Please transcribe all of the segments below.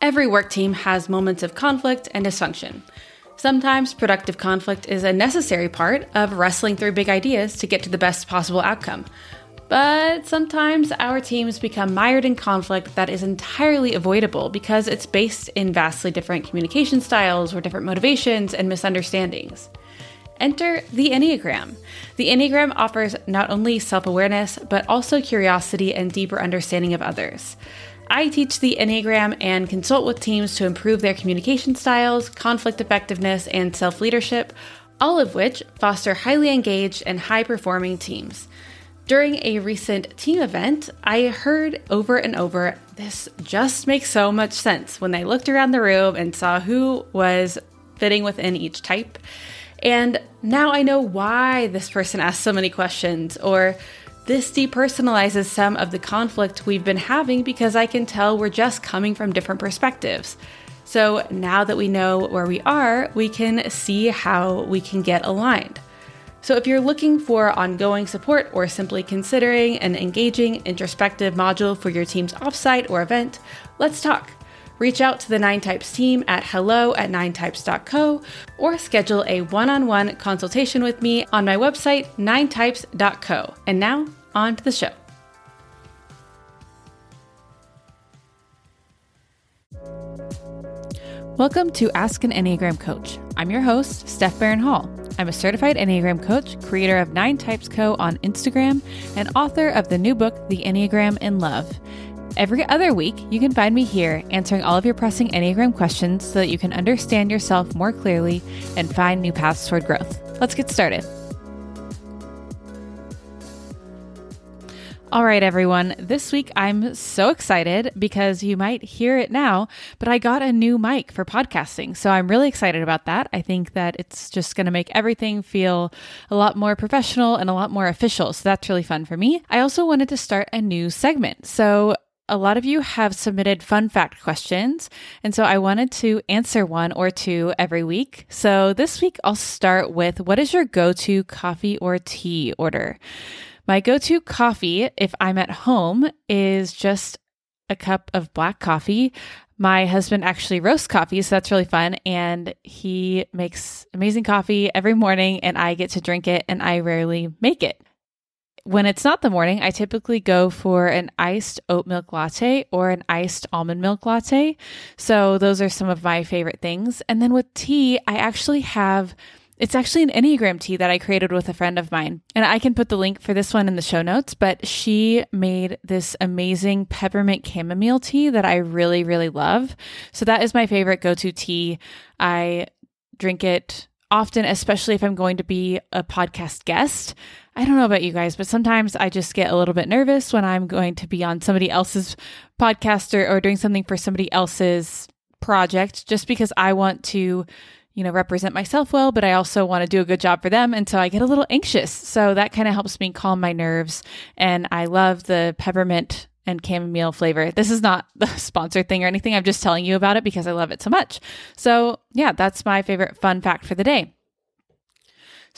Every work team has moments of conflict and dysfunction. Sometimes productive conflict is a necessary part of wrestling through big ideas to get to the best possible outcome. But sometimes our teams become mired in conflict that is entirely avoidable because it's based in vastly different communication styles or different motivations and misunderstandings. Enter the Enneagram. The Enneagram offers not only self awareness, but also curiosity and deeper understanding of others. I teach the Enneagram and consult with teams to improve their communication styles, conflict effectiveness, and self leadership, all of which foster highly engaged and high performing teams. During a recent team event, I heard over and over this just makes so much sense when I looked around the room and saw who was fitting within each type. And now I know why this person asked so many questions, or this depersonalizes some of the conflict we've been having because I can tell we're just coming from different perspectives. So now that we know where we are, we can see how we can get aligned. So, if you're looking for ongoing support or simply considering an engaging introspective module for your team's offsite or event, let's talk. Reach out to the Nine Types team at hello at ninetypes.co or schedule a one on one consultation with me on my website, ninetypes.co. And now, on to the show. Welcome to Ask an Enneagram Coach. I'm your host, Steph Barron Hall. I'm a certified Enneagram coach, creator of Nine Types Co. on Instagram, and author of the new book, The Enneagram in Love. Every other week, you can find me here answering all of your pressing Enneagram questions so that you can understand yourself more clearly and find new paths toward growth. Let's get started. All right, everyone. This week I'm so excited because you might hear it now, but I got a new mic for podcasting. So I'm really excited about that. I think that it's just going to make everything feel a lot more professional and a lot more official. So that's really fun for me. I also wanted to start a new segment. So a lot of you have submitted fun fact questions, and so I wanted to answer one or two every week. So this week I'll start with what is your go to coffee or tea order? My go to coffee, if I'm at home, is just a cup of black coffee. My husband actually roasts coffee, so that's really fun. And he makes amazing coffee every morning, and I get to drink it, and I rarely make it. When it's not the morning, I typically go for an iced oat milk latte or an iced almond milk latte. So, those are some of my favorite things. And then with tea, I actually have it's actually an Enneagram tea that I created with a friend of mine. And I can put the link for this one in the show notes, but she made this amazing peppermint chamomile tea that I really, really love. So that is my favorite go to tea. I drink it often, especially if I'm going to be a podcast guest. I don't know about you guys, but sometimes I just get a little bit nervous when I'm going to be on somebody else's podcast or, or doing something for somebody else's project just because I want to you know, represent myself well, but I also want to do a good job for them. And so I get a little anxious. So that kind of helps me calm my nerves. And I love the peppermint and chamomile flavor. This is not the sponsored thing or anything. I'm just telling you about it because I love it so much. So, yeah, that's my favorite fun fact for the day.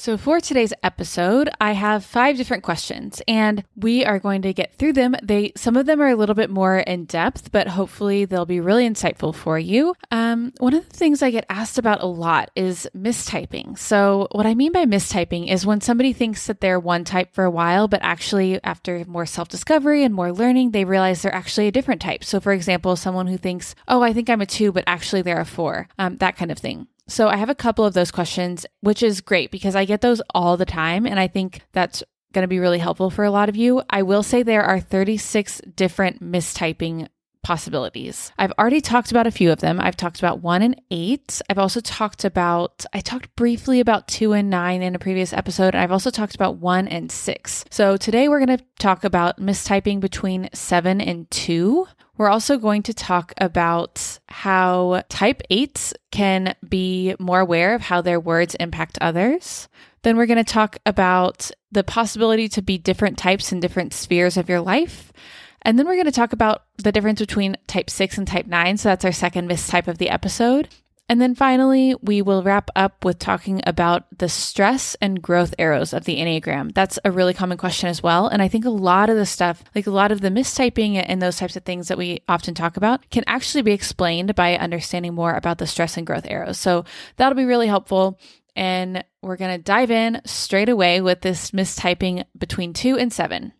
So, for today's episode, I have five different questions and we are going to get through them. They, some of them are a little bit more in depth, but hopefully they'll be really insightful for you. Um, one of the things I get asked about a lot is mistyping. So, what I mean by mistyping is when somebody thinks that they're one type for a while, but actually, after more self discovery and more learning, they realize they're actually a different type. So, for example, someone who thinks, oh, I think I'm a two, but actually they're a four, um, that kind of thing. So I have a couple of those questions, which is great because I get those all the time. And I think that's going to be really helpful for a lot of you. I will say there are 36 different mistyping possibilities. I've already talked about a few of them. I've talked about one and eight. I've also talked about, I talked briefly about two and nine in a previous episode. And I've also talked about one and six. So today we're going to talk about mistyping between seven and two. We're also going to talk about how type 8s can be more aware of how their words impact others. Then we're going to talk about the possibility to be different types in different spheres of your life. And then we're going to talk about the difference between type 6 and type 9. So that's our second mistype of the episode. And then finally, we will wrap up with talking about the stress and growth arrows of the Enneagram. That's a really common question as well. And I think a lot of the stuff, like a lot of the mistyping and those types of things that we often talk about, can actually be explained by understanding more about the stress and growth arrows. So that'll be really helpful. And we're going to dive in straight away with this mistyping between two and seven.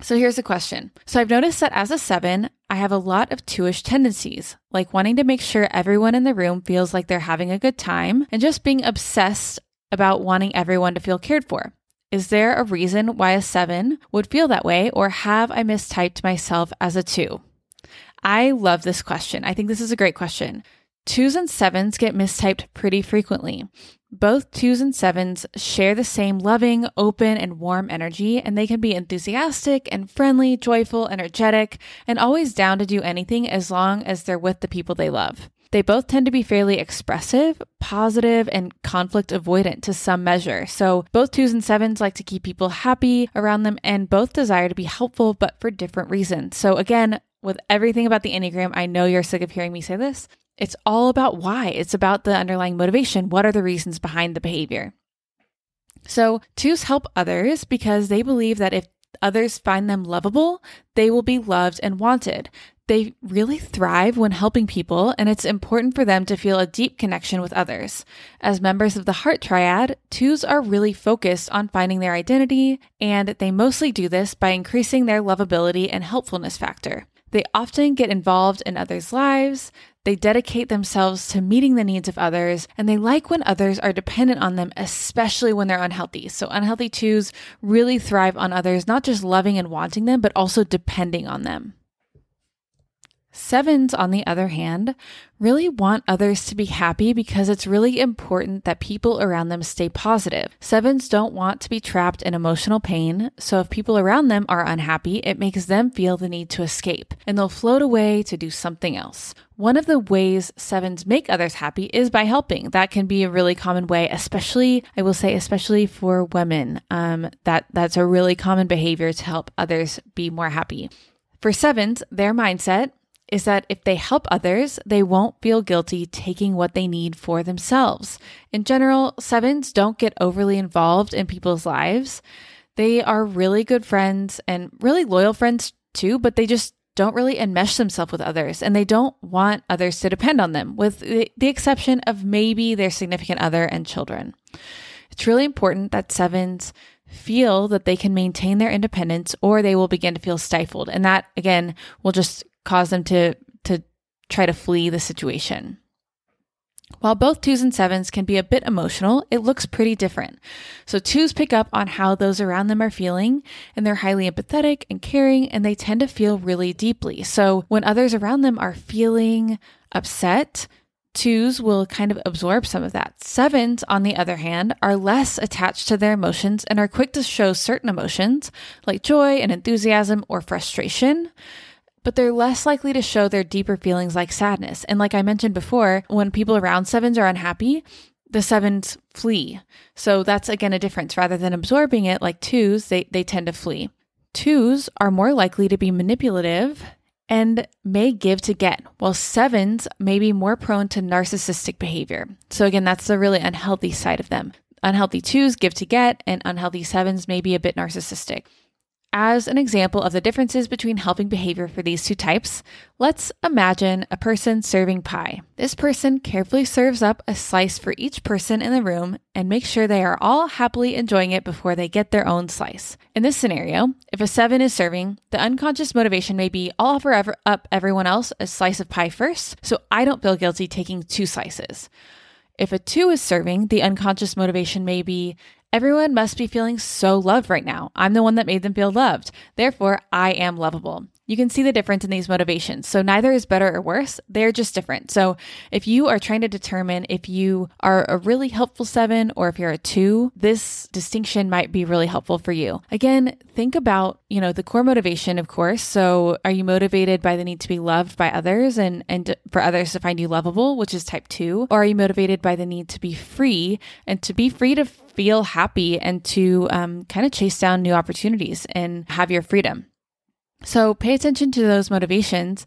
So here's a question. So I've noticed that as a seven, I have a lot of two-ish tendencies, like wanting to make sure everyone in the room feels like they're having a good time and just being obsessed about wanting everyone to feel cared for. Is there a reason why a seven would feel that way, or have I mistyped myself as a two? I love this question. I think this is a great question. Twos and sevens get mistyped pretty frequently. Both twos and sevens share the same loving, open, and warm energy, and they can be enthusiastic and friendly, joyful, energetic, and always down to do anything as long as they're with the people they love. They both tend to be fairly expressive, positive, and conflict avoidant to some measure. So both twos and sevens like to keep people happy around them, and both desire to be helpful, but for different reasons. So again, with everything about the Enneagram, I know you're sick of hearing me say this. It's all about why. It's about the underlying motivation. What are the reasons behind the behavior? So, twos help others because they believe that if others find them lovable, they will be loved and wanted. They really thrive when helping people, and it's important for them to feel a deep connection with others. As members of the Heart Triad, twos are really focused on finding their identity, and they mostly do this by increasing their lovability and helpfulness factor. They often get involved in others' lives, they dedicate themselves to meeting the needs of others, and they like when others are dependent on them, especially when they're unhealthy. So, unhealthy twos really thrive on others, not just loving and wanting them, but also depending on them. Sevens, on the other hand, really want others to be happy because it's really important that people around them stay positive. Sevens don't want to be trapped in emotional pain, so if people around them are unhappy, it makes them feel the need to escape, and they'll float away to do something else. One of the ways sevens make others happy is by helping. That can be a really common way, especially, I will say, especially for women. Um, that that's a really common behavior to help others be more happy. For sevens, their mindset is that if they help others, they won't feel guilty taking what they need for themselves. In general, sevens don't get overly involved in people's lives. They are really good friends and really loyal friends too, but they just don't really enmesh themselves with others and they don't want others to depend on them, with the, exception of maybe their significant other and children. It's really important that sevens feel that they can maintain their independence or they will begin to feel stifled. And that, again, will just cause them to to try to flee the situation. While both twos and sevens can be a bit emotional, it looks pretty different. So, twos pick up on how those around them are feeling, and they're highly empathetic and caring, and they tend to feel really deeply. So, when others around them are feeling upset, twos will kind of absorb some of that. Sevens, on the other hand, are less attached to their emotions and are quick to show certain emotions like joy and enthusiasm or frustration but they're less likely to show their deeper feelings like sadness. And like I mentioned before, when people around sevens are unhappy, the sevens flee. So that's again a difference. Rather than absorbing it like twos, they, they tend to flee. Twos are more likely to be manipulative and may give to get, while sevens may be more prone to narcissistic behavior. So again, that's the really unhealthy side of them. Unhealthy twos give to get, and unhealthy sevens may be a bit narcissistic. As an example of the differences between helping behavior for these two types, let's imagine a person serving pie. This person carefully serves up a slice for each person in the room and makes sure they are all happily enjoying it before they get their own slice. In this scenario, if a seven is serving, the unconscious motivation may be I'll offer up everyone else a slice of pie first, so I don't feel guilty taking two slices. If a two is serving, the unconscious motivation may be Everyone must be feeling so loved right now. I'm the one that made them feel loved. Therefore, I am lovable. You can see the difference in these motivations. So neither is better or worse. They're just different. So if you are trying to determine if you are a really helpful seven or if you're a two, this distinction might be really helpful for you. Again, think about, you know, the core motivation, of course. So are you motivated by the need to be loved by others and, and for others to find you lovable, which is type two? Or are you motivated by the need to be free and to be free to feel happy and to um, kind of chase down new opportunities and have your freedom? So pay attention to those motivations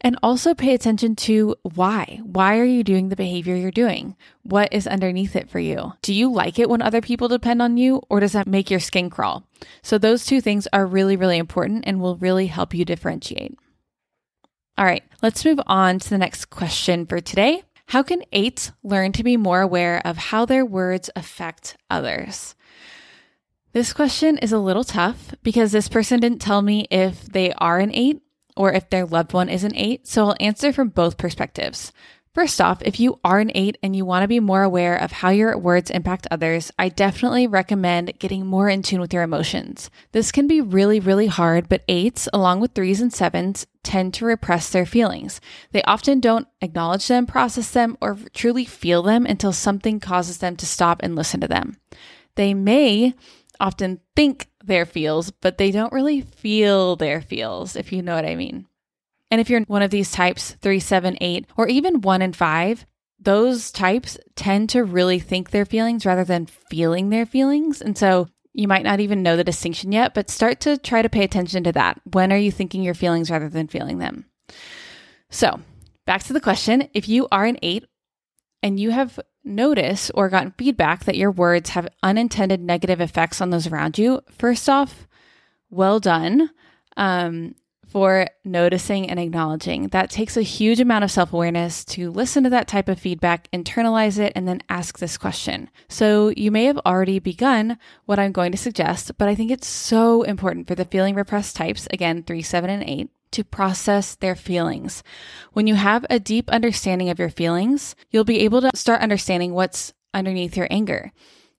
And also pay attention to why. Why are you doing the behavior you're doing? What is underneath it for you? Do you like it when other people depend on you, or does that make your skin crawl? So, those two things are really, really important and will really help you differentiate. All right, let's move on to the next question for today. How can eights learn to be more aware of how their words affect others? This question is a little tough because this person didn't tell me if they are an eight or if their loved one is an eight, so I'll answer from both perspectives. First off, if you are an eight and you want to be more aware of how your words impact others, I definitely recommend getting more in tune with your emotions. This can be really, really hard, but eights, along with threes and sevens, tend to repress their feelings. They often don't acknowledge them, process them, or truly feel them until something causes them to stop and listen to them. They may often think their feels, but they don't really feel their feels, if you know what I mean. And if you're one of these types, three, seven, eight, or even one and five, those types tend to really think their feelings rather than feeling their feelings. And so you might not even know the distinction yet, but start to try to pay attention to that. When are you thinking your feelings rather than feeling them? So, back to the question if you are an eight and you have noticed or gotten feedback that your words have unintended negative effects on those around you, first off, well done. Um, for noticing and acknowledging. That takes a huge amount of self awareness to listen to that type of feedback, internalize it, and then ask this question. So, you may have already begun what I'm going to suggest, but I think it's so important for the feeling repressed types, again, three, seven, and eight, to process their feelings. When you have a deep understanding of your feelings, you'll be able to start understanding what's underneath your anger.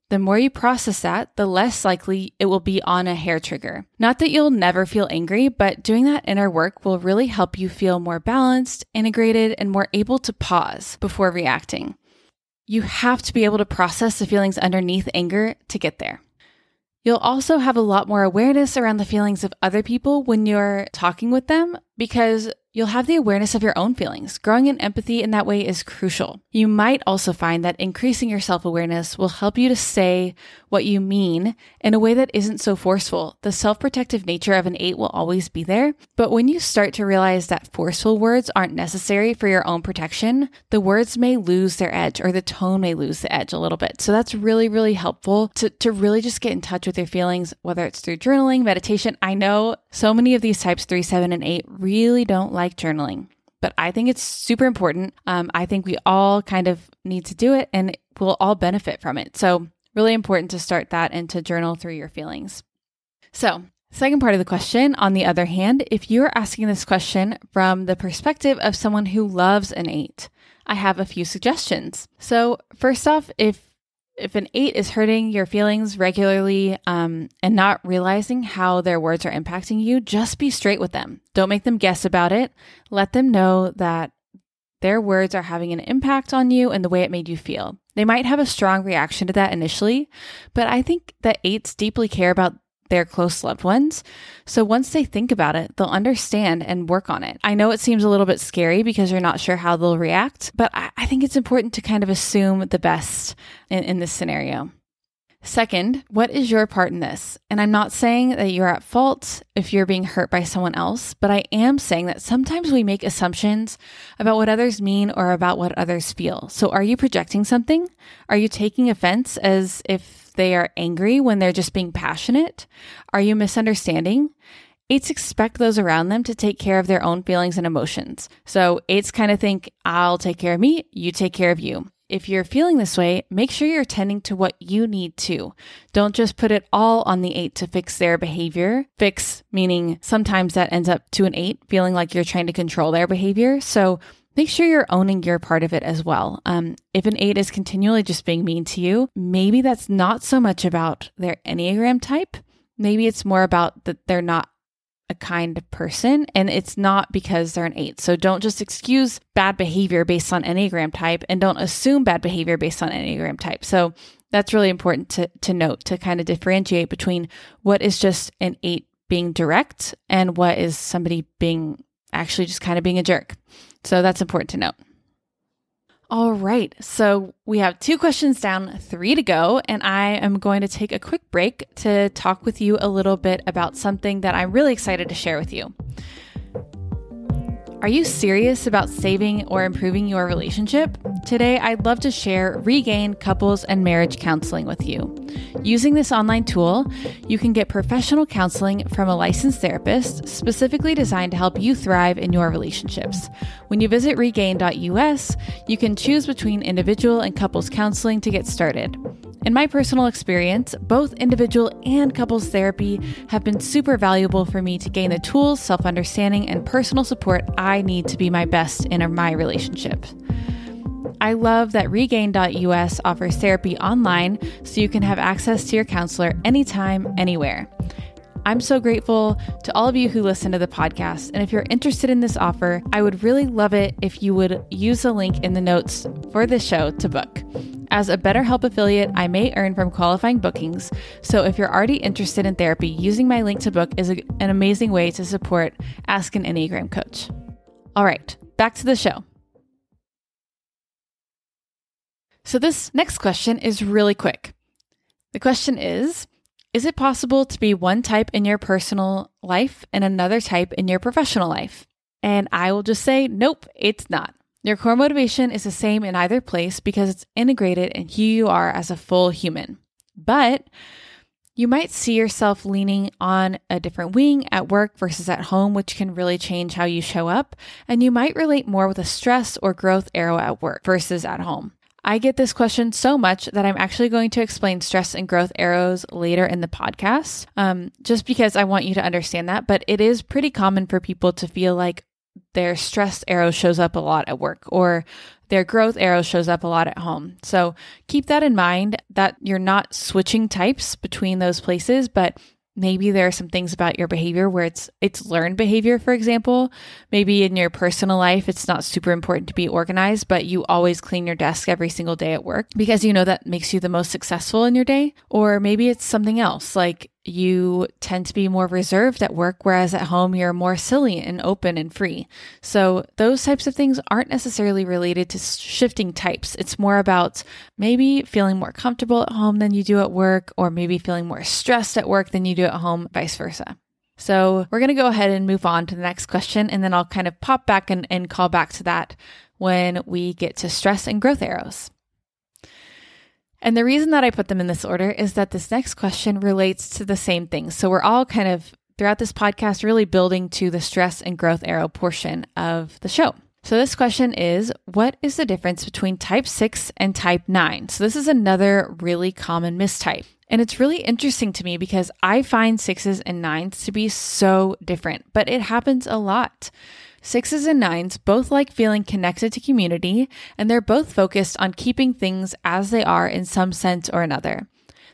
The more you process that, the less likely it will be on a hair trigger. Not that you'll never feel angry, but doing that inner work will really help you feel more balanced, integrated, and more able to pause before reacting. You have to be able to process the feelings underneath anger to get there. You'll also have a lot more awareness around the feelings of other people when you're talking with them because you'll have the awareness of your own feelings. Growing in empathy in that way is crucial. You might also find that increasing your self awareness will help you to say what you mean in a way that isn't so forceful. The self protective nature of an eight will always be there, but when you start to realize that forceful words aren't necessary for your own protection, the words may lose their edge or the tone may lose the edge a little bit. So that's really, really helpful to, to really just get in touch with your feelings, whether it's through journaling, meditation. I know so many of these types three, seven, and eight really don't like journaling, but I think it's super important. Um, I think we all kind of need to do it and we'll all benefit from it. So, really important to start that and to journal through your feelings. So, Second part of the question, on the other hand, if you're asking this question from the perspective of someone who loves an eight, I have a few suggestions. So, first off, if if an eight is hurting your feelings regularly um, and not realizing how their words are impacting you, just be straight with them. Don't make them guess about it. Let them know that their words are having an impact on you and the way it made you feel. They might have a strong reaction to that initially, but I think that eights deeply care about their close loved ones. So once they think about it, they'll understand and work on it. I know it seems a little bit scary because you're not sure how they'll react, but I, think it's important to kind of assume the best in, in this scenario. Second, what is your part in this? And I'm not saying that you're at fault if you're being hurt by someone else, but I am saying that sometimes we make assumptions about what others mean or about what others feel. So are you projecting something? Are you taking offense as if they are angry when they're just being passionate? Are you misunderstanding? Eights expect those around them to take care of their own feelings and emotions. So eights kind of think, I'll take care of me, you take care of you. If you're feeling this way, make sure you're attending to what you need to. Don't just put it all on the eight to fix their behavior. Fix meaning sometimes that ends up to an eight feeling like you're trying to control their behavior. So make sure you're owning your part of it as well. Um, if an eight is continually just being mean to you, maybe that's not so much about their Enneagram type. Maybe it's more about that they're not a kind person and it's not because they're an eight. So don't just excuse bad behavior based on Enneagram type and don't assume bad behavior based on Enneagram type. So that's really important to, to note to kind of differentiate between what is just an eight being direct and what is somebody being actually just kind of being a jerk. So that's important to note. All right. So we have two questions down, three to go, and I am going to take a quick break to talk with you a little bit about something that I'm really excited to share with you. Are you serious about saving or improving your relationship? Today, I'd love to share Regain Couples and Marriage Counseling with you. Using this online tool, you can get professional counseling from a licensed therapist specifically designed to help you thrive in your relationships. When you visit regain.us, you can choose between individual and couples counseling to get started. In my personal experience, both individual and couples therapy have been super valuable for me to gain the tools, self understanding, and personal support I need to be my best in my relationship. I love that Regain.us offers therapy online so you can have access to your counselor anytime, anywhere. I'm so grateful to all of you who listen to the podcast. And if you're interested in this offer, I would really love it if you would use the link in the notes for this show to book. As a BetterHelp affiliate, I may earn from qualifying bookings. So if you're already interested in therapy, using my link to book is a, an amazing way to support Ask an Enneagram Coach. All right, back to the show. So this next question is really quick. The question is Is it possible to be one type in your personal life and another type in your professional life? And I will just say, nope, it's not. Your core motivation is the same in either place because it's integrated in who you are as a full human. But you might see yourself leaning on a different wing at work versus at home, which can really change how you show up. And you might relate more with a stress or growth arrow at work versus at home. I get this question so much that I'm actually going to explain stress and growth arrows later in the podcast, um, just because I want you to understand that. But it is pretty common for people to feel like, their stress arrow shows up a lot at work or their growth arrow shows up a lot at home. So keep that in mind that you're not switching types between those places, but maybe there are some things about your behavior where it's it's learned behavior for example. Maybe in your personal life it's not super important to be organized but you always clean your desk every single day at work because you know that makes you the most successful in your day. Or maybe it's something else like you tend to be more reserved at work, whereas at home you're more silly and open and free. So, those types of things aren't necessarily related to shifting types. It's more about maybe feeling more comfortable at home than you do at work, or maybe feeling more stressed at work than you do at home, vice versa. So, we're going to go ahead and move on to the next question, and then I'll kind of pop back and, and call back to that when we get to stress and growth arrows. And the reason that I put them in this order is that this next question relates to the same thing. So we're all kind of throughout this podcast really building to the stress and growth arrow portion of the show. So this question is what is the difference between type 6 and type 9? So this is another really common mistype. And it's really interesting to me because I find sixes and nines to be so different, but it happens a lot. Sixes and nines both like feeling connected to community, and they're both focused on keeping things as they are in some sense or another.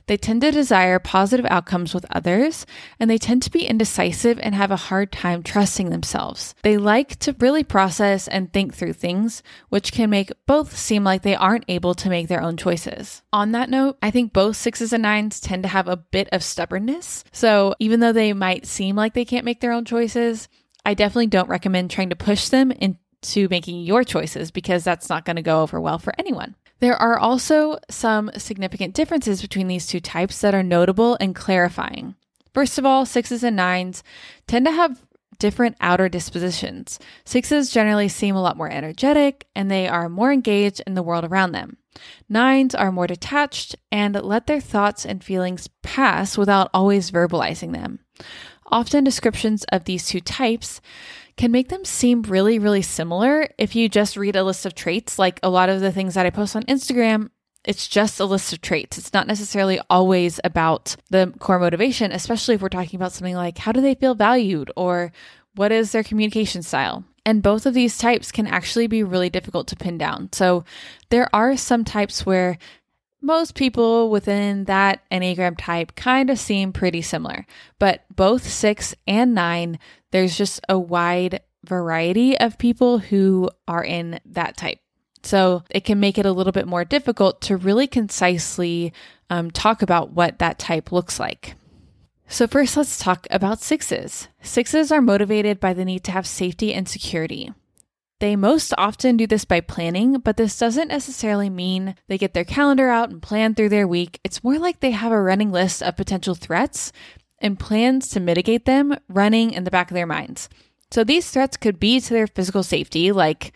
They tend to desire positive outcomes with others, and they tend to be indecisive and have a hard time trusting themselves. They like to really process and think through things, which can make both seem like they aren't able to make their own choices. On that note, I think both sixes and nines tend to have a bit of stubbornness. So even though they might seem like they can't make their own choices, I definitely don't recommend trying to push them into making your choices because that's not going to go over well for anyone. There are also some significant differences between these two types that are notable and clarifying. First of all, sixes and nines tend to have different outer dispositions. Sixes generally seem a lot more energetic and they are more engaged in the world around them. Nines are more detached and let their thoughts and feelings pass without always verbalizing them. Often, descriptions of these two types can make them seem really, really similar if you just read a list of traits. Like a lot of the things that I post on Instagram, it's just a list of traits. It's not necessarily always about the core motivation, especially if we're talking about something like how do they feel valued or what is their communication style. And both of these types can actually be really difficult to pin down. So there are some types where most people within that Enneagram type kind of seem pretty similar, but both six and nine, there's just a wide variety of people who are in that type. So it can make it a little bit more difficult to really concisely um, talk about what that type looks like. So, first, let's talk about sixes. Sixes are motivated by the need to have safety and security. They most often do this by planning, but this doesn't necessarily mean they get their calendar out and plan through their week. It's more like they have a running list of potential threats and plans to mitigate them running in the back of their minds. So these threats could be to their physical safety, like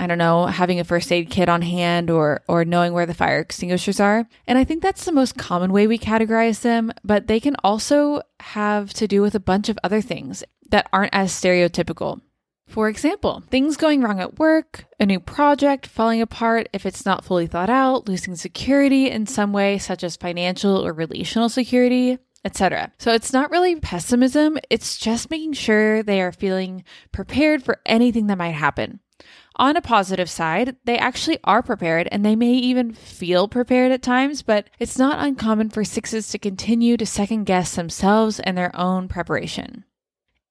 I don't know, having a first aid kit on hand or or knowing where the fire extinguishers are. And I think that's the most common way we categorize them, but they can also have to do with a bunch of other things that aren't as stereotypical. For example, things going wrong at work, a new project falling apart if it's not fully thought out, losing security in some way, such as financial or relational security, etc. So it's not really pessimism, it's just making sure they are feeling prepared for anything that might happen. On a positive side, they actually are prepared and they may even feel prepared at times, but it's not uncommon for sixes to continue to second guess themselves and their own preparation.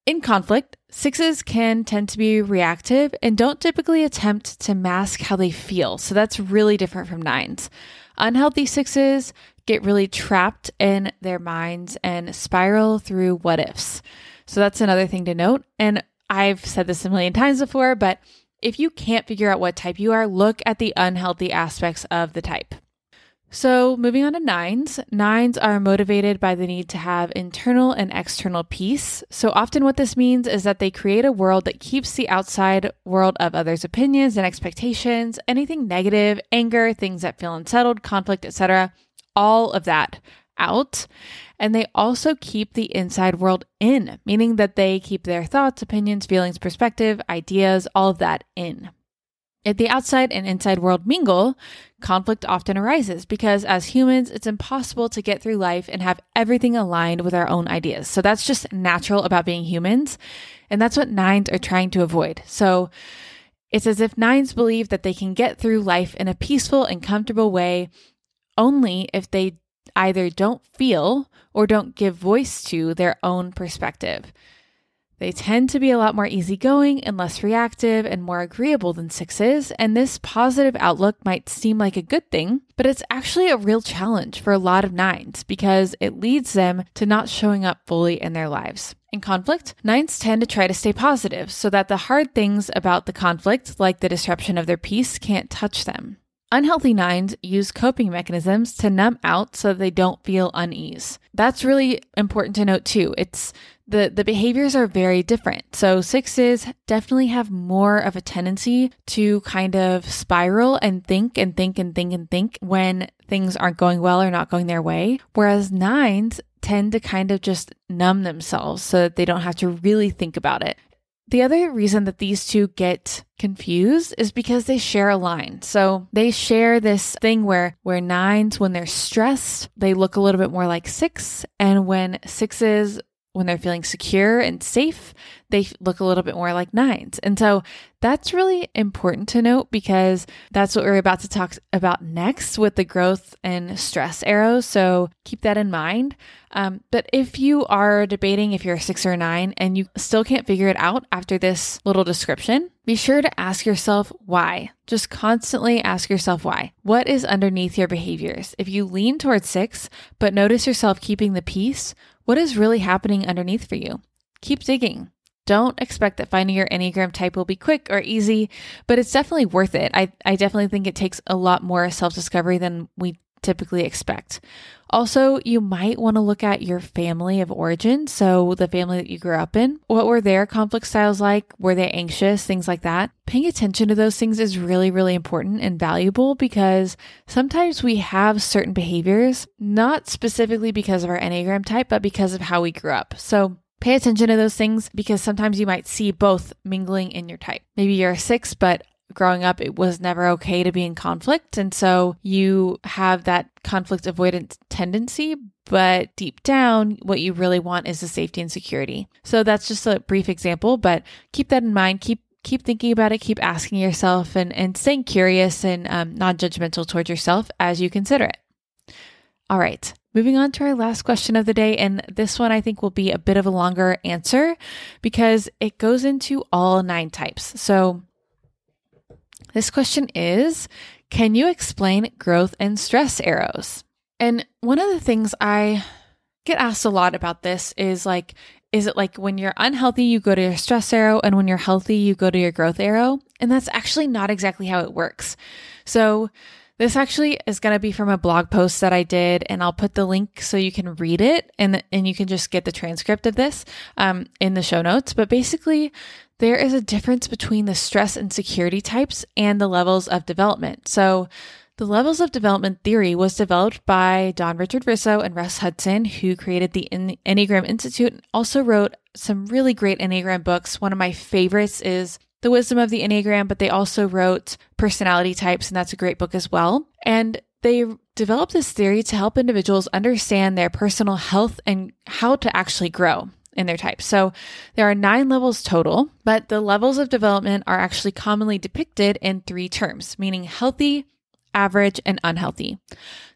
In conflict, sixes can tend to be reactive and don't typically attempt to mask how they feel. So that's really different from nines. Unhealthy sixes get really trapped in their minds and spiral through what ifs. So that's another thing to note. And I've said this a million times before, but if you can't figure out what type you are, look at the unhealthy aspects of the type. So, moving on to nines, nines are motivated by the need to have internal and external peace. So, often what this means is that they create a world that keeps the outside world of others' opinions and expectations, anything negative, anger, things that feel unsettled, conflict, etc., all of that out. And they also keep the inside world in, meaning that they keep their thoughts, opinions, feelings, perspective, ideas, all of that in. If the outside and inside world mingle, conflict often arises because as humans, it's impossible to get through life and have everything aligned with our own ideas. So that's just natural about being humans. And that's what nines are trying to avoid. So it's as if nines believe that they can get through life in a peaceful and comfortable way only if they either don't feel or don't give voice to their own perspective. They tend to be a lot more easygoing and less reactive and more agreeable than sixes, and this positive outlook might seem like a good thing, but it's actually a real challenge for a lot of nines because it leads them to not showing up fully in their lives. In conflict, nines tend to try to stay positive so that the hard things about the conflict, like the disruption of their peace, can't touch them. Unhealthy nines use coping mechanisms to numb out so they don't feel unease. That's really important to note too. It's the the behaviors are very different. So sixes definitely have more of a tendency to kind of spiral and think and think and think and think when things aren't going well or not going their way, whereas nines tend to kind of just numb themselves so that they don't have to really think about it. The other reason that these two get confused is because they share a line. So they share this thing where where nines when they're stressed, they look a little bit more like 6 and when sixes when they're feeling secure and safe, they look a little bit more like nines. And so that's really important to note because that's what we're about to talk about next with the growth and stress arrows. So keep that in mind. Um, but if you are debating if you're a six or a nine and you still can't figure it out after this little description, be sure to ask yourself why. Just constantly ask yourself why. What is underneath your behaviors? If you lean towards six, but notice yourself keeping the peace, what is really happening underneath for you? Keep digging. Don't expect that finding your Enneagram type will be quick or easy, but it's definitely worth it. I, I definitely think it takes a lot more self discovery than we typically expect. Also, you might want to look at your family of origin. So, the family that you grew up in. What were their conflict styles like? Were they anxious? Things like that. Paying attention to those things is really, really important and valuable because sometimes we have certain behaviors, not specifically because of our Enneagram type, but because of how we grew up. So, Pay attention to those things because sometimes you might see both mingling in your type. Maybe you're a six, but growing up, it was never okay to be in conflict. And so you have that conflict avoidance tendency, but deep down, what you really want is the safety and security. So that's just a brief example, but keep that in mind. Keep keep thinking about it, keep asking yourself and, and staying curious and um, non judgmental towards yourself as you consider it. All right, moving on to our last question of the day. And this one I think will be a bit of a longer answer because it goes into all nine types. So this question is Can you explain growth and stress arrows? And one of the things I get asked a lot about this is like, is it like when you're unhealthy, you go to your stress arrow, and when you're healthy, you go to your growth arrow? And that's actually not exactly how it works. So, This actually is going to be from a blog post that I did, and I'll put the link so you can read it and, and you can just get the transcript of this um, in the show notes. But basically, there is a difference between the stress and security types and the levels of development. So, the levels of development theory was developed by Don Richard Riso and Russ Hudson, who created the Enneagram Institute and also wrote some really great Enneagram books. One of my favorites is The Wisdom of the Enneagram, but they also wrote Personality Types, and that's a great book as well. And they developed this theory to help individuals understand their personal health and how to actually grow in their type. So there are nine levels total, but the levels of development are actually commonly depicted in three terms, meaning healthy, average, and unhealthy.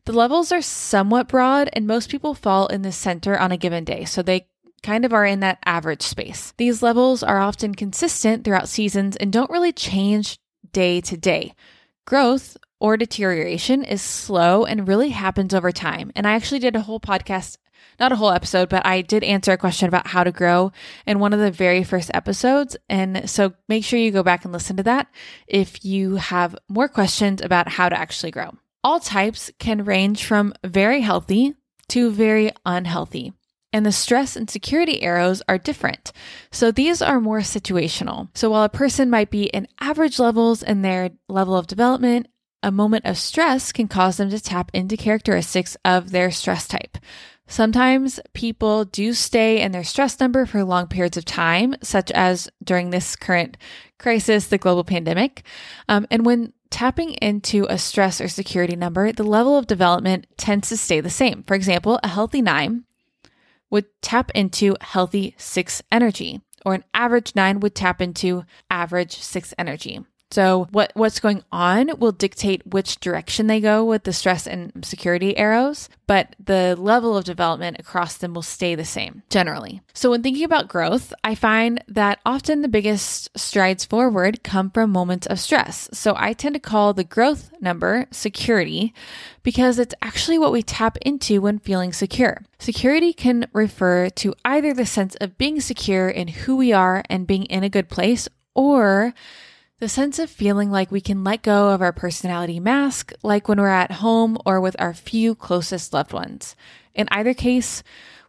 The levels are somewhat broad, and most people fall in the center on a given day. So they kind of are in that average space. These levels are often consistent throughout seasons and don't really change day to day. Growth or deterioration is slow and really happens over time. And I actually did a whole podcast not a whole episode, but I did answer a question about how to grow in one of the very first episodes. And so make sure you go back and listen to that if you have more questions about how to actually grow. All types can range from very healthy to very unhealthy. And the stress and security arrows are different. So these are more situational. So while a person might be in average levels in their level of development, a moment of stress can cause them to tap into characteristics of their stress type. Sometimes people do stay in their stress number for long periods of time, such as during this current crisis, the global pandemic. Um, and when tapping into a stress or security number, the level of development tends to stay the same. For example, a healthy nine would tap into healthy six energy, or an average nine would tap into average six energy. So what what's going on will dictate which direction they go with the stress and security arrows, but the level of development across them will stay the same generally. So when thinking about growth, I find that often the biggest strides forward come from moments of stress. So I tend to call the growth number security because it's actually what we tap into when feeling secure. Security can refer to either the sense of being secure in who we are and being in a good place or the sense of feeling like we can let go of our personality mask, like when we're at home or with our few closest loved ones. In either case,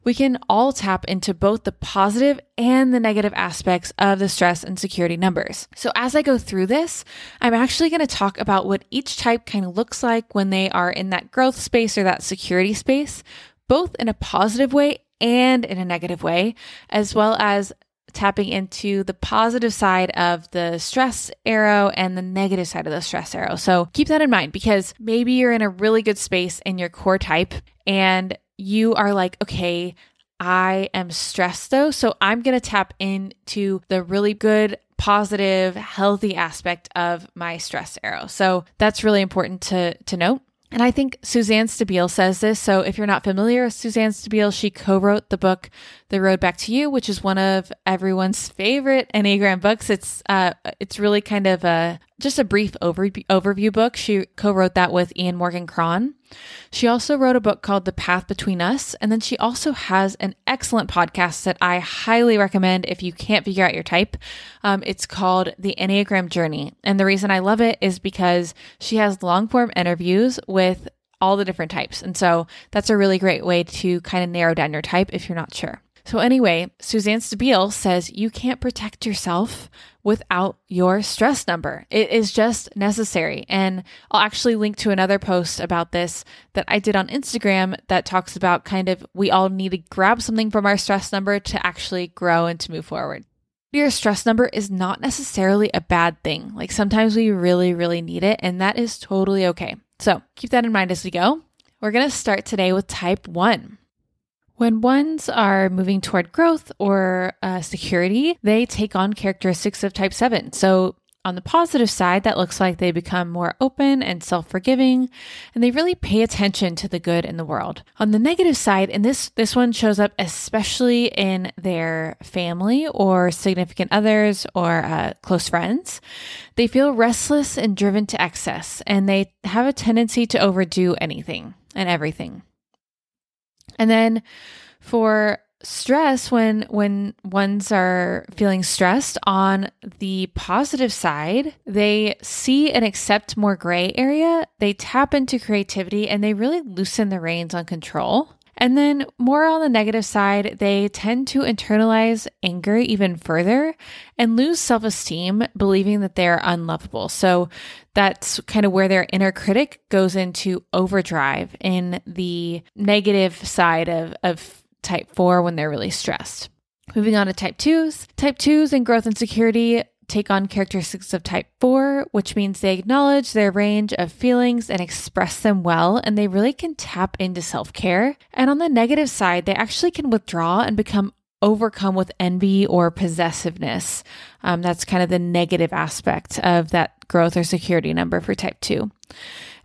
we can all tap into both the positive and the negative aspects of the stress and security numbers. So, as I go through this, I'm actually going to talk about what each type kind of looks like when they are in that growth space or that security space, both in a positive way and in a negative way, as well as tapping into the positive side of the stress arrow and the negative side of the stress arrow. So keep that in mind because maybe you're in a really good space in your core type and you are like, okay, I am stressed though. So I'm going to tap into the really good, positive, healthy aspect of my stress arrow. So that's really important to, to note. And I think Suzanne Stabile says this. So if you're not familiar with Suzanne Stabile, she co-wrote the book The Road Back to You, which is one of everyone's favorite Enneagram books. It's uh it's really kind of a just a brief overview, overview book. She co-wrote that with Ian Morgan Cron. She also wrote a book called The Path Between Us, and then she also has an excellent podcast that I highly recommend if you can't figure out your type. Um, it's called The Enneagram Journey, and the reason I love it is because she has long form interviews with all the different types, and so that's a really great way to kind of narrow down your type if you're not sure. So, anyway, Suzanne Stabile says you can't protect yourself without your stress number. It is just necessary. And I'll actually link to another post about this that I did on Instagram that talks about kind of we all need to grab something from our stress number to actually grow and to move forward. Your stress number is not necessarily a bad thing. Like sometimes we really, really need it, and that is totally okay. So keep that in mind as we go. We're going to start today with type one. When ones are moving toward growth or uh, security, they take on characteristics of type 7. So, on the positive side, that looks like they become more open and self forgiving, and they really pay attention to the good in the world. On the negative side, and this, this one shows up especially in their family or significant others or uh, close friends, they feel restless and driven to excess, and they have a tendency to overdo anything and everything. And then for stress when when ones are feeling stressed on the positive side they see and accept more gray area. They tap into creativity and they really loosen the reins on control and then more on the negative side they tend to internalize anger even further and lose self-esteem believing that they're unlovable so that's kind of where their inner critic goes into overdrive in the negative side of of type 4 when they're really stressed. Moving on to type 2s. Type 2s and growth and security take on characteristics of type 4, which means they acknowledge their range of feelings and express them well, and they really can tap into self care. And on the negative side, they actually can withdraw and become overcome with envy or possessiveness. Um, that's kind of the negative aspect of that growth or security number for type 2.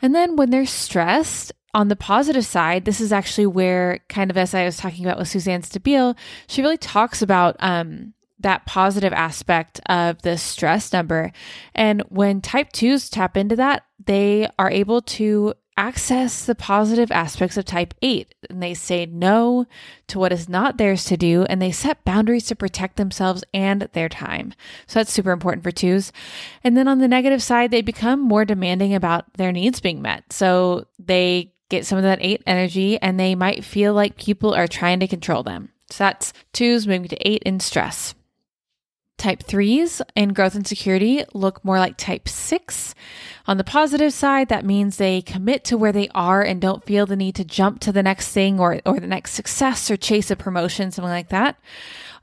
And then when they're stressed, on the positive side, this is actually where, kind of as I was talking about with Suzanne Stabile, she really talks about um, that positive aspect of the stress number. And when type twos tap into that, they are able to access the positive aspects of type 8 and they say no to what is not theirs to do and they set boundaries to protect themselves and their time. So that's super important for twos. And then on the negative side, they become more demanding about their needs being met. So they get some of that eight energy, and they might feel like people are trying to control them. So that's twos moving to eight in stress. Type threes in growth and security look more like type six. On the positive side, that means they commit to where they are and don't feel the need to jump to the next thing or, or the next success or chase a promotion, something like that.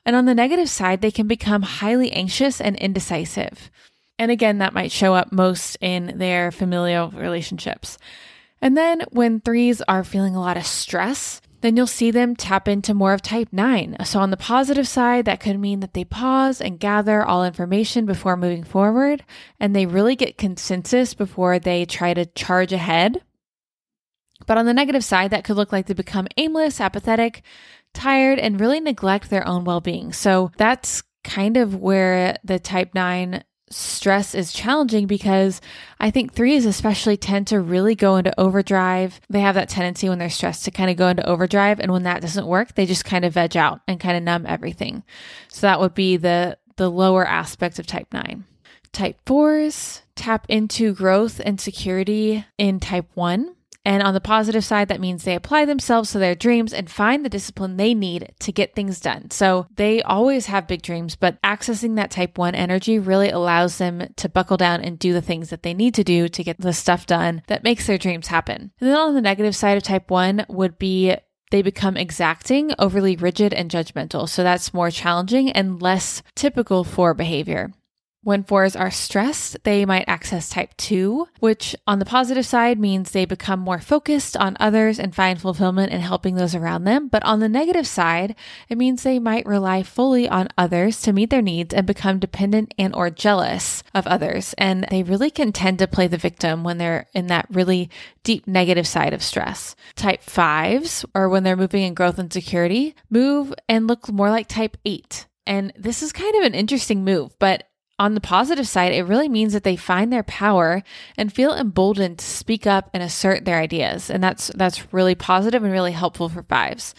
And on the negative side, they can become highly anxious and indecisive. And again, that might show up most in their familial relationships. And then when threes are feeling a lot of stress, then you'll see them tap into more of type 9. So, on the positive side, that could mean that they pause and gather all information before moving forward, and they really get consensus before they try to charge ahead. But on the negative side, that could look like they become aimless, apathetic, tired, and really neglect their own well being. So, that's kind of where the type 9 stress is challenging because I think threes especially tend to really go into overdrive. They have that tendency when they're stressed to kind of go into overdrive. And when that doesn't work, they just kind of veg out and kind of numb everything. So that would be the, the lower aspect of type nine. Type fours tap into growth and security in type one. And on the positive side, that means they apply themselves to their dreams and find the discipline they need to get things done. So they always have big dreams, but accessing that type one energy really allows them to buckle down and do the things that they need to do to get the stuff done that makes their dreams happen. And then on the negative side of type one would be they become exacting, overly rigid, and judgmental. So that's more challenging and less typical for behavior. When fours are stressed, they might access type 2, which on the positive side means they become more focused on others and find fulfillment in helping those around them. But on the negative side, it means they might rely fully on others to meet their needs and become dependent and or jealous of others. And they really can tend to play the victim when they're in that really deep negative side of stress. Type 5s, or when they're moving in growth and security, move and look more like type 8. And this is kind of an interesting move, but on the positive side, it really means that they find their power and feel emboldened to speak up and assert their ideas. And that's that's really positive and really helpful for fives.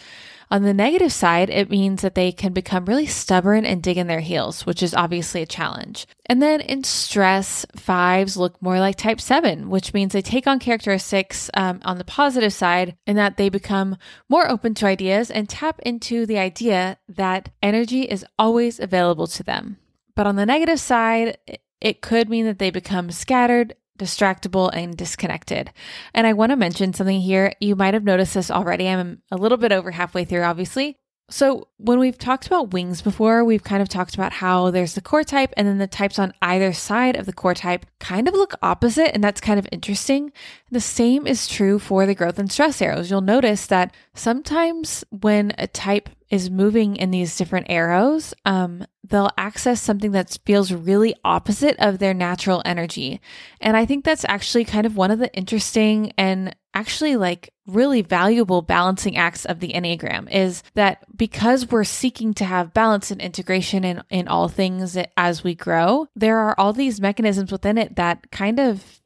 On the negative side, it means that they can become really stubborn and dig in their heels, which is obviously a challenge. And then in stress, fives look more like type seven, which means they take on characteristics um, on the positive side in that they become more open to ideas and tap into the idea that energy is always available to them. But on the negative side, it could mean that they become scattered, distractible, and disconnected. And I want to mention something here. You might have noticed this already. I'm a little bit over halfway through, obviously. So, when we've talked about wings before, we've kind of talked about how there's the core type and then the types on either side of the core type kind of look opposite, and that's kind of interesting. The same is true for the growth and stress arrows. You'll notice that sometimes when a type is moving in these different arrows, um, they'll access something that feels really opposite of their natural energy. And I think that's actually kind of one of the interesting and actually like really valuable balancing acts of the Enneagram is that because we're seeking to have balance and integration in, in all things as we grow, there are all these mechanisms within it that kind of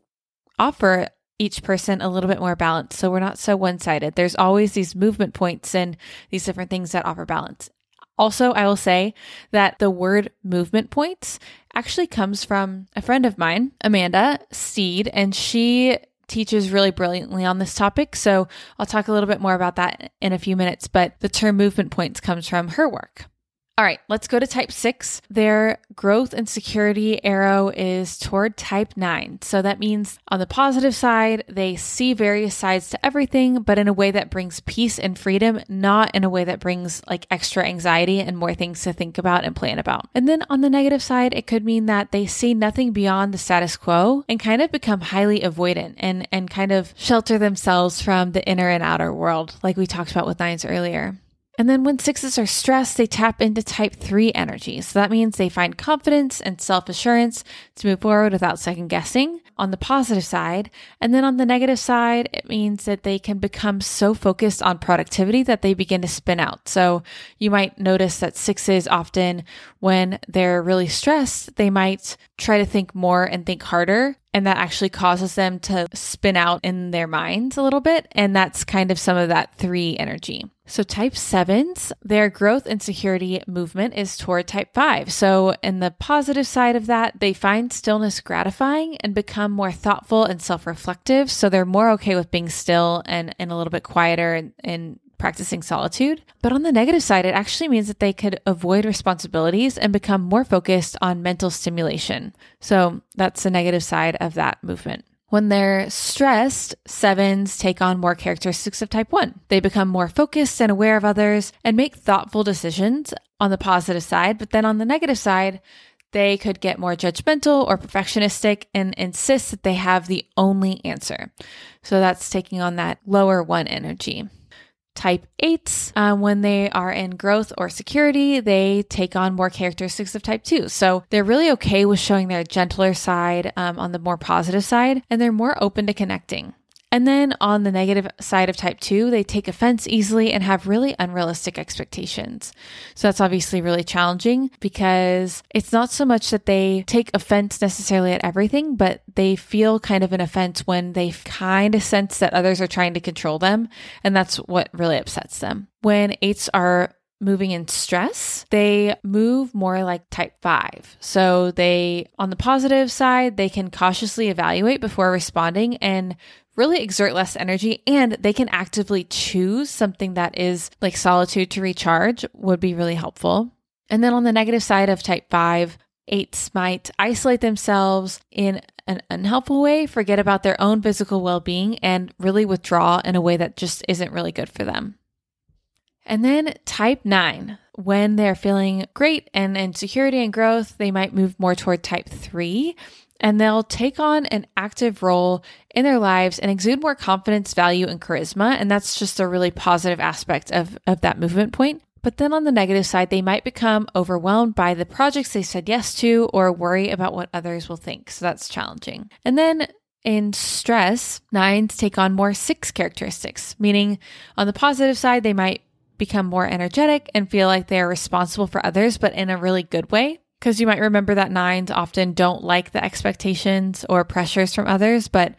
offer each person a little bit more balanced. So we're not so one sided. There's always these movement points and these different things that offer balance. Also, I will say that the word movement points actually comes from a friend of mine, Amanda Seed, and she teaches really brilliantly on this topic. So I'll talk a little bit more about that in a few minutes, but the term movement points comes from her work. All right, let's go to type six. Their growth and security arrow is toward type nine. So that means on the positive side, they see various sides to everything, but in a way that brings peace and freedom, not in a way that brings like extra anxiety and more things to think about and plan about. And then on the negative side, it could mean that they see nothing beyond the status quo and kind of become highly avoidant and, and kind of shelter themselves from the inner and outer world, like we talked about with nines earlier. And then when sixes are stressed, they tap into type three energy. So that means they find confidence and self assurance to move forward without second guessing on the positive side. And then on the negative side, it means that they can become so focused on productivity that they begin to spin out. So you might notice that sixes often, when they're really stressed, they might try to think more and think harder. And that actually causes them to spin out in their minds a little bit. And that's kind of some of that three energy. So, type sevens, their growth and security movement is toward type five. So, in the positive side of that, they find stillness gratifying and become more thoughtful and self reflective. So, they're more okay with being still and, and a little bit quieter and, and practicing solitude. But on the negative side, it actually means that they could avoid responsibilities and become more focused on mental stimulation. So, that's the negative side of that movement. When they're stressed, sevens take on more characteristics of type 1. They become more focused and aware of others and make thoughtful decisions on the positive side. But then on the negative side, they could get more judgmental or perfectionistic and insist that they have the only answer. So that's taking on that lower one energy. Type 8s, um, when they are in growth or security, they take on more characteristics of type 2. So they're really okay with showing their gentler side um, on the more positive side, and they're more open to connecting. And then on the negative side of type 2, they take offense easily and have really unrealistic expectations. So that's obviously really challenging because it's not so much that they take offense necessarily at everything, but they feel kind of an offense when they kind of sense that others are trying to control them. And that's what really upsets them. When eights are moving in stress, they move more like type 5. So they on the positive side, they can cautiously evaluate before responding and really exert less energy and they can actively choose something that is like solitude to recharge would be really helpful. And then on the negative side of type 5, eights might isolate themselves in an unhelpful way, forget about their own physical well being, and really withdraw in a way that just isn't really good for them. And then type 9, when they're feeling great and in security and growth, they might move more toward type 3 and they'll take on an active role in their lives and exude more confidence, value, and charisma. And that's just a really positive aspect of, of that movement point. But then on the negative side, they might become overwhelmed by the projects they said yes to or worry about what others will think. So that's challenging. And then in stress, nines take on more six characteristics, meaning on the positive side, they might become more energetic and feel like they're responsible for others, but in a really good way. Because you might remember that nines often don't like the expectations or pressures from others, but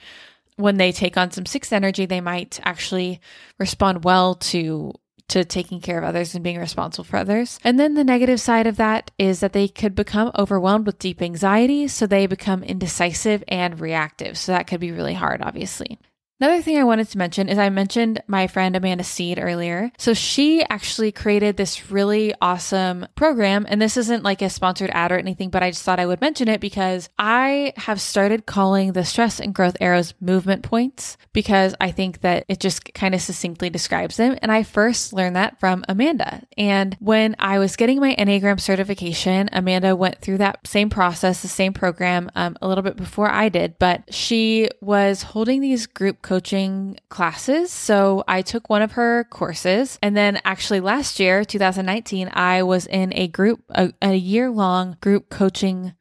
when they take on some six energy, they might actually respond well to to taking care of others and being responsible for others. And then the negative side of that is that they could become overwhelmed with deep anxiety, so they become indecisive and reactive. So that could be really hard, obviously. Another thing I wanted to mention is I mentioned my friend Amanda Seed earlier. So she actually created this really awesome program. And this isn't like a sponsored ad or anything, but I just thought I would mention it because I have started calling the stress and growth arrows movement points because I think that it just kind of succinctly describes them. And I first learned that from Amanda. And when I was getting my Enneagram certification, Amanda went through that same process, the same program um, a little bit before I did, but she was holding these group coaching classes. So I took one of her courses. And then actually last year, 2019, I was in a group, a, a year long group coaching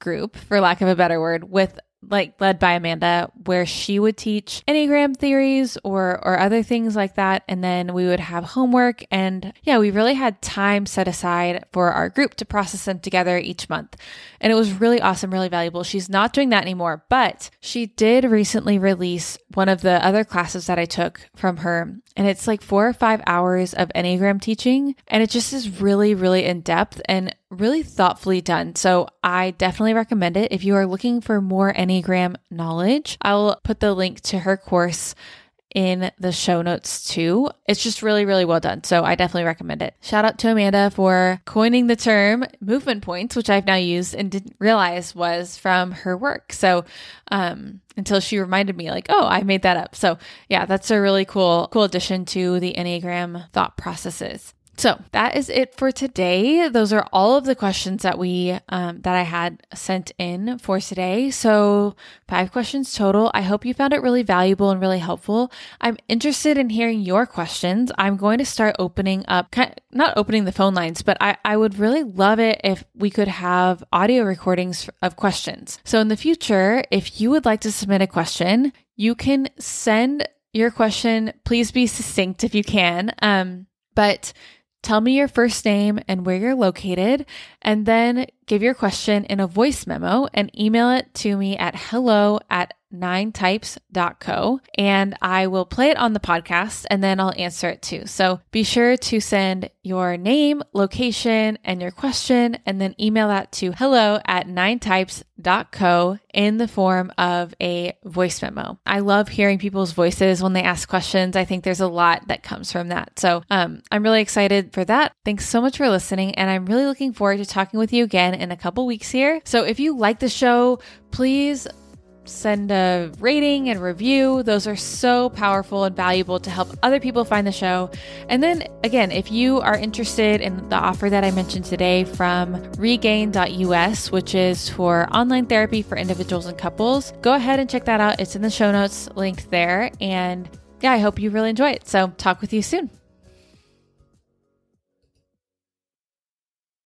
group, for lack of a better word, with like led by Amanda, where she would teach Enneagram theories or or other things like that. And then we would have homework. And yeah, we really had time set aside for our group to process them together each month. And it was really awesome, really valuable. She's not doing that anymore, but she did recently release one of the other classes that I took from her. And it's like four or five hours of Enneagram teaching. And it just is really, really in depth and really thoughtfully done. So I definitely recommend it if you are looking for more Enneagram knowledge. I will put the link to her course in the show notes too. It's just really, really well done. So I definitely recommend it. Shout out to Amanda for coining the term movement points, which I've now used and didn't realize was from her work. So, um, until she reminded me like, oh, I made that up. So yeah, that's a really cool, cool addition to the Enneagram thought processes. So that is it for today. Those are all of the questions that we um, that I had sent in for today. So five questions total. I hope you found it really valuable and really helpful. I'm interested in hearing your questions. I'm going to start opening up, not opening the phone lines, but I, I would really love it if we could have audio recordings of questions. So in the future, if you would like to submit a question, you can send your question. Please be succinct if you can. Um, but Tell me your first name and where you're located, and then give your question in a voice memo and email it to me at hello at ninetypes.co and I will play it on the podcast and then I'll answer it too. So be sure to send your name, location, and your question and then email that to hello at ninetypes.co in the form of a voice memo. I love hearing people's voices when they ask questions. I think there's a lot that comes from that. So um, I'm really excited for that. Thanks so much for listening and I'm really looking forward to talking with you again in a couple weeks here. So if you like the show, please send a rating and review. Those are so powerful and valuable to help other people find the show. And then again, if you are interested in the offer that I mentioned today from regain.us, which is for online therapy for individuals and couples, go ahead and check that out. It's in the show notes linked there. And yeah, I hope you really enjoy it. So talk with you soon.